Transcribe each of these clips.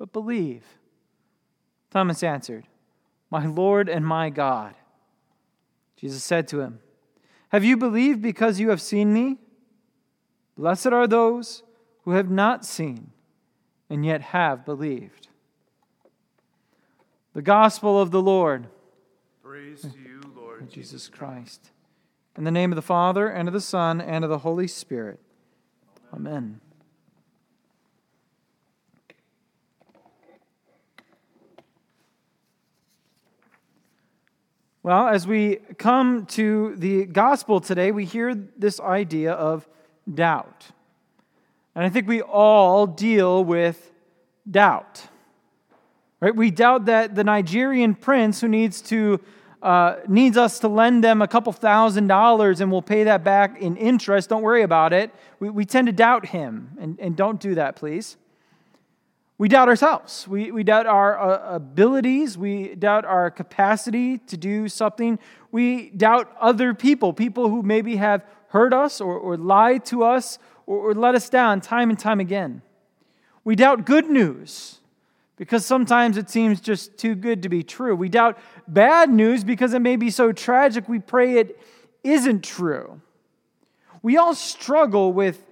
but believe. Thomas answered, My Lord and my God. Jesus said to him, Have you believed because you have seen me? Blessed are those who have not seen and yet have believed. The gospel of the Lord. Praise to you, Lord Jesus Christ. In the name of the Father, and of the Son, and of the Holy Spirit. Amen. Amen. Well, as we come to the gospel today, we hear this idea of doubt. And I think we all deal with doubt. Right? We doubt that the Nigerian prince who needs to uh, needs us to lend them a couple thousand dollars and we'll pay that back in interest. Don't worry about it. We, we tend to doubt him, and, and don't do that, please. We doubt ourselves. We, we doubt our uh, abilities. We doubt our capacity to do something. We doubt other people, people who maybe have hurt us or, or lied to us or, or let us down time and time again. We doubt good news because sometimes it seems just too good to be true. We doubt bad news because it may be so tragic we pray it isn't true. We all struggle with,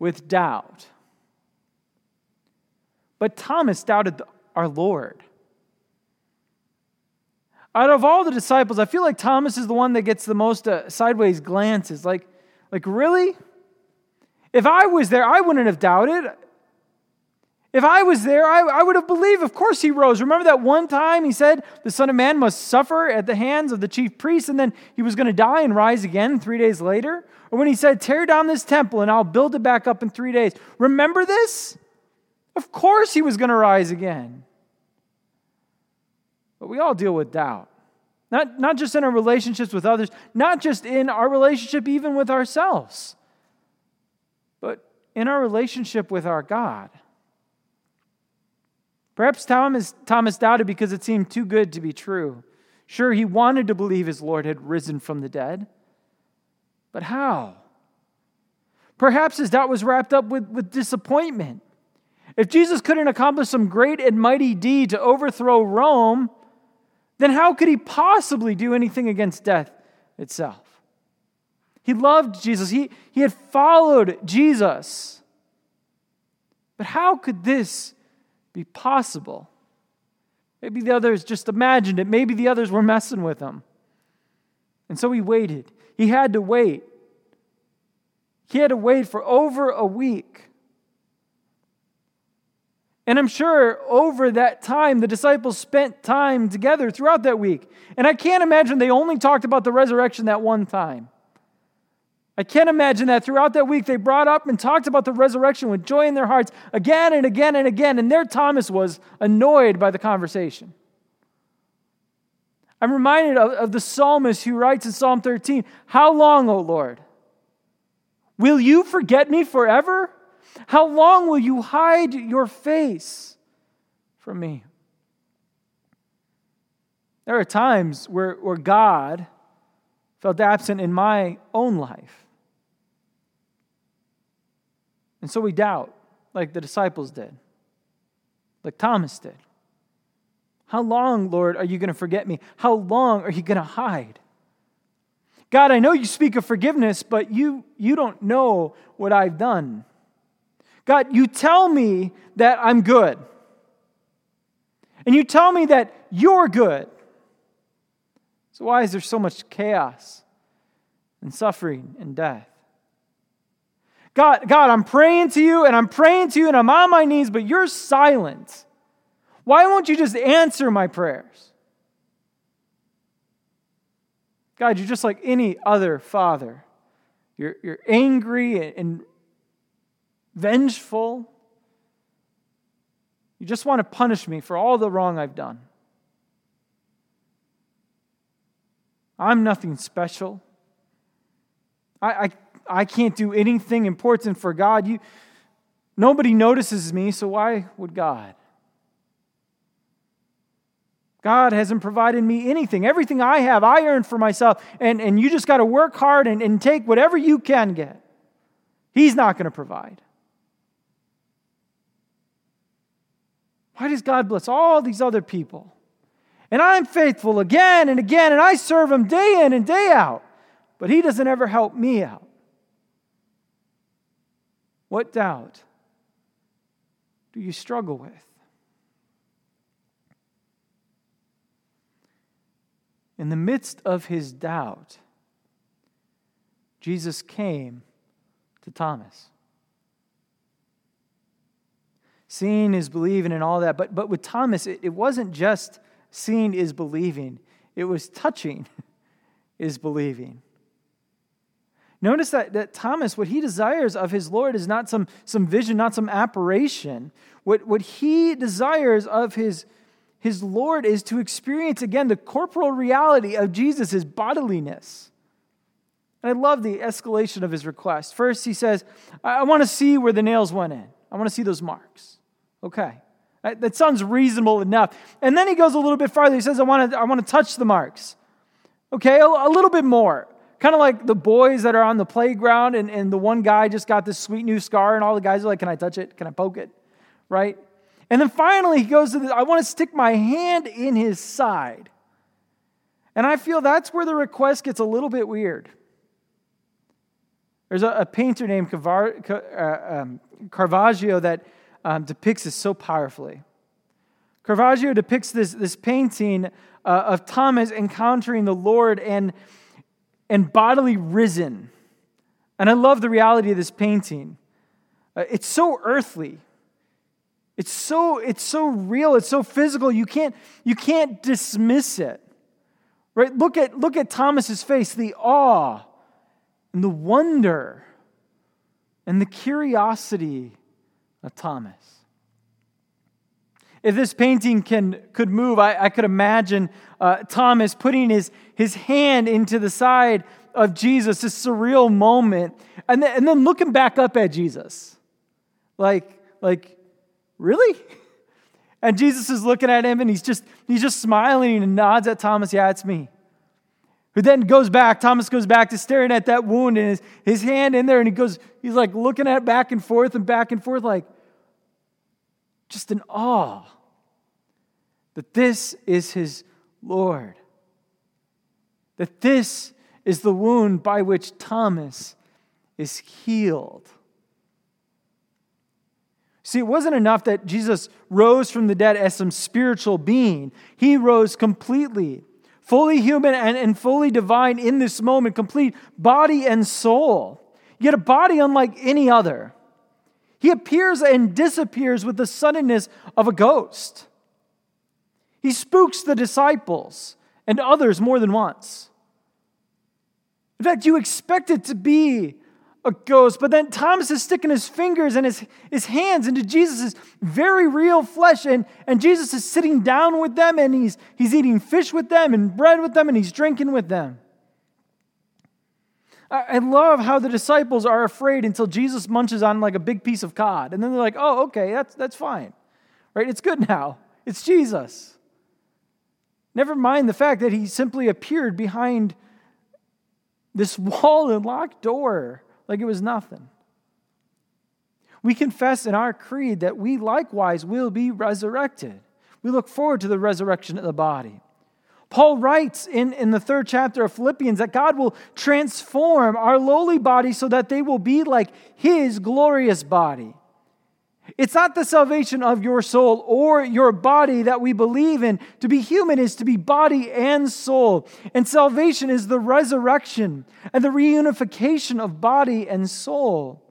with doubt. But Thomas doubted our Lord. Out of all the disciples, I feel like Thomas is the one that gets the most uh, sideways glances. Like, like, really? If I was there, I wouldn't have doubted. If I was there, I, I would have believed. Of course, he rose. Remember that one time he said the Son of Man must suffer at the hands of the chief priests, and then he was going to die and rise again three days later? Or when he said, Tear down this temple and I'll build it back up in three days. Remember this? Of course, he was going to rise again. But we all deal with doubt. Not, not just in our relationships with others, not just in our relationship even with ourselves, but in our relationship with our God. Perhaps Thomas, Thomas doubted because it seemed too good to be true. Sure, he wanted to believe his Lord had risen from the dead. But how? Perhaps his doubt was wrapped up with, with disappointment. If Jesus couldn't accomplish some great and mighty deed to overthrow Rome, then how could he possibly do anything against death itself? He loved Jesus, he, he had followed Jesus. But how could this be possible? Maybe the others just imagined it. Maybe the others were messing with him. And so he waited. He had to wait. He had to wait for over a week. And I'm sure over that time, the disciples spent time together throughout that week. And I can't imagine they only talked about the resurrection that one time. I can't imagine that throughout that week they brought up and talked about the resurrection with joy in their hearts again and again and again. And there Thomas was annoyed by the conversation. I'm reminded of, of the psalmist who writes in Psalm 13 How long, O Lord? Will you forget me forever? How long will you hide your face from me. There are times where, where God felt absent in my own life. And so we doubt, like the disciples did, like Thomas did. How long, Lord, are you going to forget me? How long are you going to hide? God, I know you speak of forgiveness, but you, you don't know what I've done. God, you tell me that I'm good. And you tell me that you're good. So, why is there so much chaos and suffering and death? God, God, I'm praying to you and I'm praying to you and I'm on my knees, but you're silent. Why won't you just answer my prayers? God, you're just like any other father. You're, you're angry and vengeful. You just want to punish me for all the wrong I've done. I'm nothing special. I, I, I can't do anything important for God. You, nobody notices me, so why would God? God hasn't provided me anything. Everything I have, I earned for myself. And, and you just got to work hard and, and take whatever you can get. He's not going to provide. Why does God bless all these other people? And I'm faithful again and again, and I serve Him day in and day out, but He doesn't ever help me out. What doubt do you struggle with? In the midst of his doubt, Jesus came to Thomas. Seeing is believing and all that. But, but with Thomas, it, it wasn't just seeing is believing, it was touching is believing. Notice that, that Thomas, what he desires of his Lord is not some, some vision, not some apparition. What, what he desires of his, his Lord is to experience again the corporal reality of Jesus' bodiliness. And I love the escalation of his request. First, he says, I, I want to see where the nails went in, I want to see those marks. Okay. That sounds reasonable enough. And then he goes a little bit farther. He says, I want to, I want to touch the marks. Okay, a, a little bit more. Kind of like the boys that are on the playground, and, and the one guy just got this sweet new scar, and all the guys are like, Can I touch it? Can I poke it? Right? And then finally, he goes to I want to stick my hand in his side. And I feel that's where the request gets a little bit weird. There's a, a painter named uh, um, Caravaggio that um, depicts this so powerfully. Caravaggio depicts this, this painting uh, of Thomas encountering the Lord and, and bodily risen. And I love the reality of this painting. Uh, it's so earthly. It's so, it's so real, it's so physical, you can't, you can't dismiss it. Right? Look at, look at Thomas's face, the awe and the wonder and the curiosity of Thomas. If this painting can, could move, I, I could imagine uh, Thomas putting his, his hand into the side of Jesus, this surreal moment, and then, and then looking back up at Jesus. Like, like, Really? And Jesus is looking at him and he's just he's just smiling and nods at Thomas, yeah, it's me. Who then goes back, Thomas goes back to staring at that wound and his, his hand in there, and he goes, he's like looking at it back and forth and back and forth, like just in awe that this is his Lord. That this is the wound by which Thomas is healed. See, it wasn't enough that Jesus rose from the dead as some spiritual being, he rose completely, fully human and, and fully divine in this moment, complete body and soul, yet a body unlike any other. He appears and disappears with the suddenness of a ghost. He spooks the disciples and others more than once. In fact, you expect it to be a ghost. But then Thomas is sticking his fingers and his, his hands into Jesus' very real flesh. And, and Jesus is sitting down with them and he's, he's eating fish with them and bread with them and he's drinking with them. I, love how the disciples are afraid until Jesus munches on like a big piece of cod. And then they're like, oh, okay, that's, that's fine. Right? It's good now. It's Jesus. Never mind the fact that he simply appeared behind this wall and locked door like it was nothing. We confess in our creed that we likewise will be resurrected. We look forward to the resurrection of the body. Paul writes in, in the third chapter of Philippians that God will transform our lowly body so that they will be like his glorious body. It's not the salvation of your soul or your body that we believe in. To be human is to be body and soul. And salvation is the resurrection and the reunification of body and soul,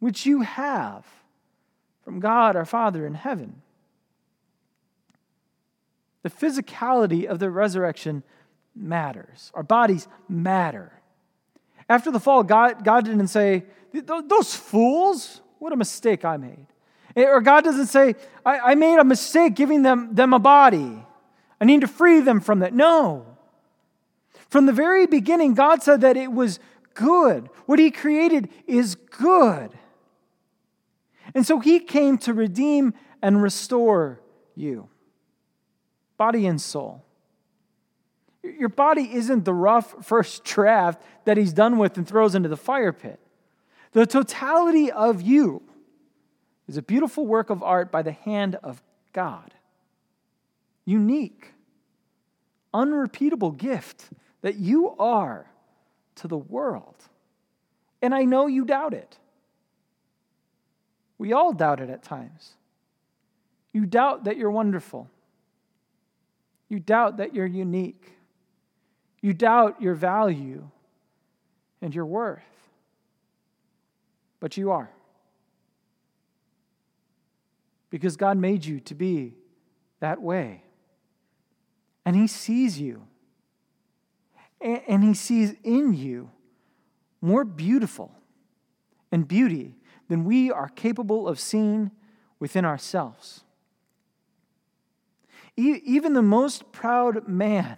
which you have from God our Father in heaven. The physicality of the resurrection matters. Our bodies matter. After the fall, God, God didn't say, Those fools, what a mistake I made. Eh, or God doesn't say, I, I made a mistake giving them, them a body. I need to free them from that. No. From the very beginning, God said that it was good. What He created is good. And so He came to redeem and restore you body and soul. Your body isn't the rough first draft that he's done with and throws into the fire pit. The totality of you is a beautiful work of art by the hand of God. Unique, unrepeatable gift that you are to the world. And I know you doubt it. We all doubt it at times. You doubt that you're wonderful. You doubt that you're unique. You doubt your value and your worth. But you are. Because God made you to be that way. And He sees you. And He sees in you more beautiful and beauty than we are capable of seeing within ourselves even the most proud man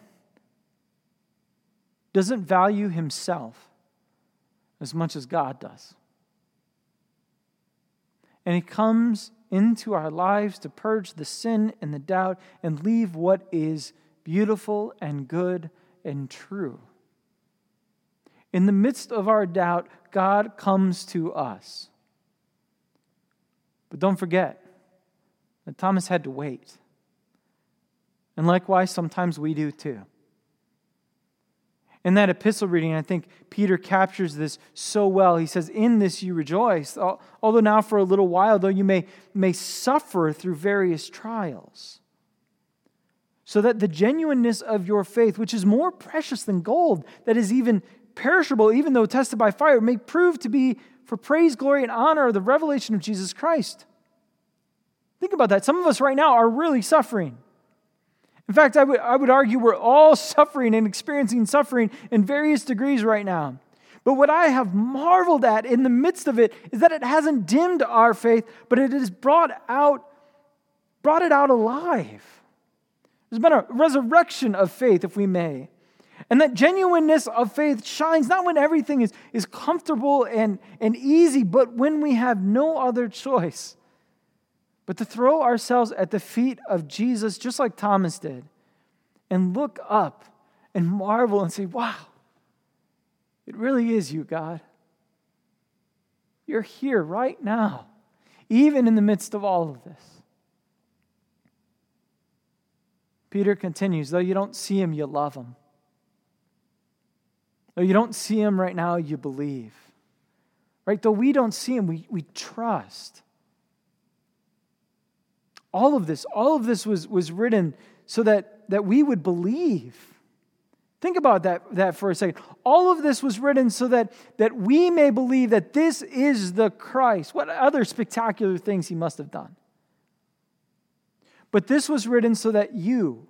doesn't value himself as much as God does. And he comes into our lives to purge the sin and the doubt and leave what is beautiful and good and true. In the midst of our doubt, God comes to us. But don't forget that Thomas had to wait. And likewise, sometimes we do too. In that epistle reading, I think Peter captures this so well. He says, In this you rejoice, although now for a little while, though you may, may suffer through various trials. So that the genuineness of your faith, which is more precious than gold, that is even perishable, even though tested by fire, may prove to be for praise, glory, and honor of the revelation of Jesus Christ. Think about that. Some of us right now are really suffering. In fact, I would, I would argue we're all suffering and experiencing suffering in various degrees right now. But what I have marveled at in the midst of it is that it hasn't dimmed our faith, but it has brought out, brought it out alive. There's been a resurrection of faith, if we may. And that genuineness of faith shines not when everything is, is comfortable and, and easy, but when we have no other choice but to throw ourselves at the feet of Jesus, just like Thomas did, and look up and marvel and say, Wow, it really is you, God. You're here right now, even in the midst of all of this. Peter continues, though you don't see him, you love him. Though you don't see him right now, you believe. Right? Though we don't see him, we, we trust. All of this, all of this was, was written so that, that we would believe. Think about that, that for a second. All of this was written so that, that we may believe that this is the Christ. What other spectacular things he must have done? But this was written so that you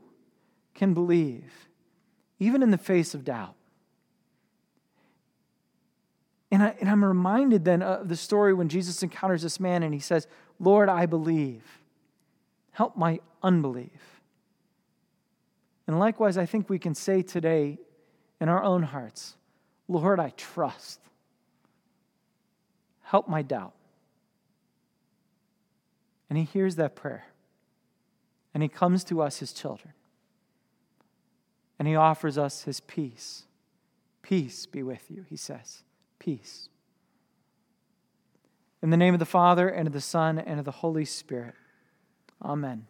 can believe, even in the face of doubt. And, I, and I'm reminded then of the story when Jesus encounters this man and he says, Lord, I believe. Help my unbelief. And likewise, I think we can say today in our own hearts, Lord, I trust. Help my doubt. And He hears that prayer. And he comes to us, his children. And he offers us his peace. Peace be with you, he says. Peace. In the name of the Father, and of the Son, and of the Holy Spirit. Amen.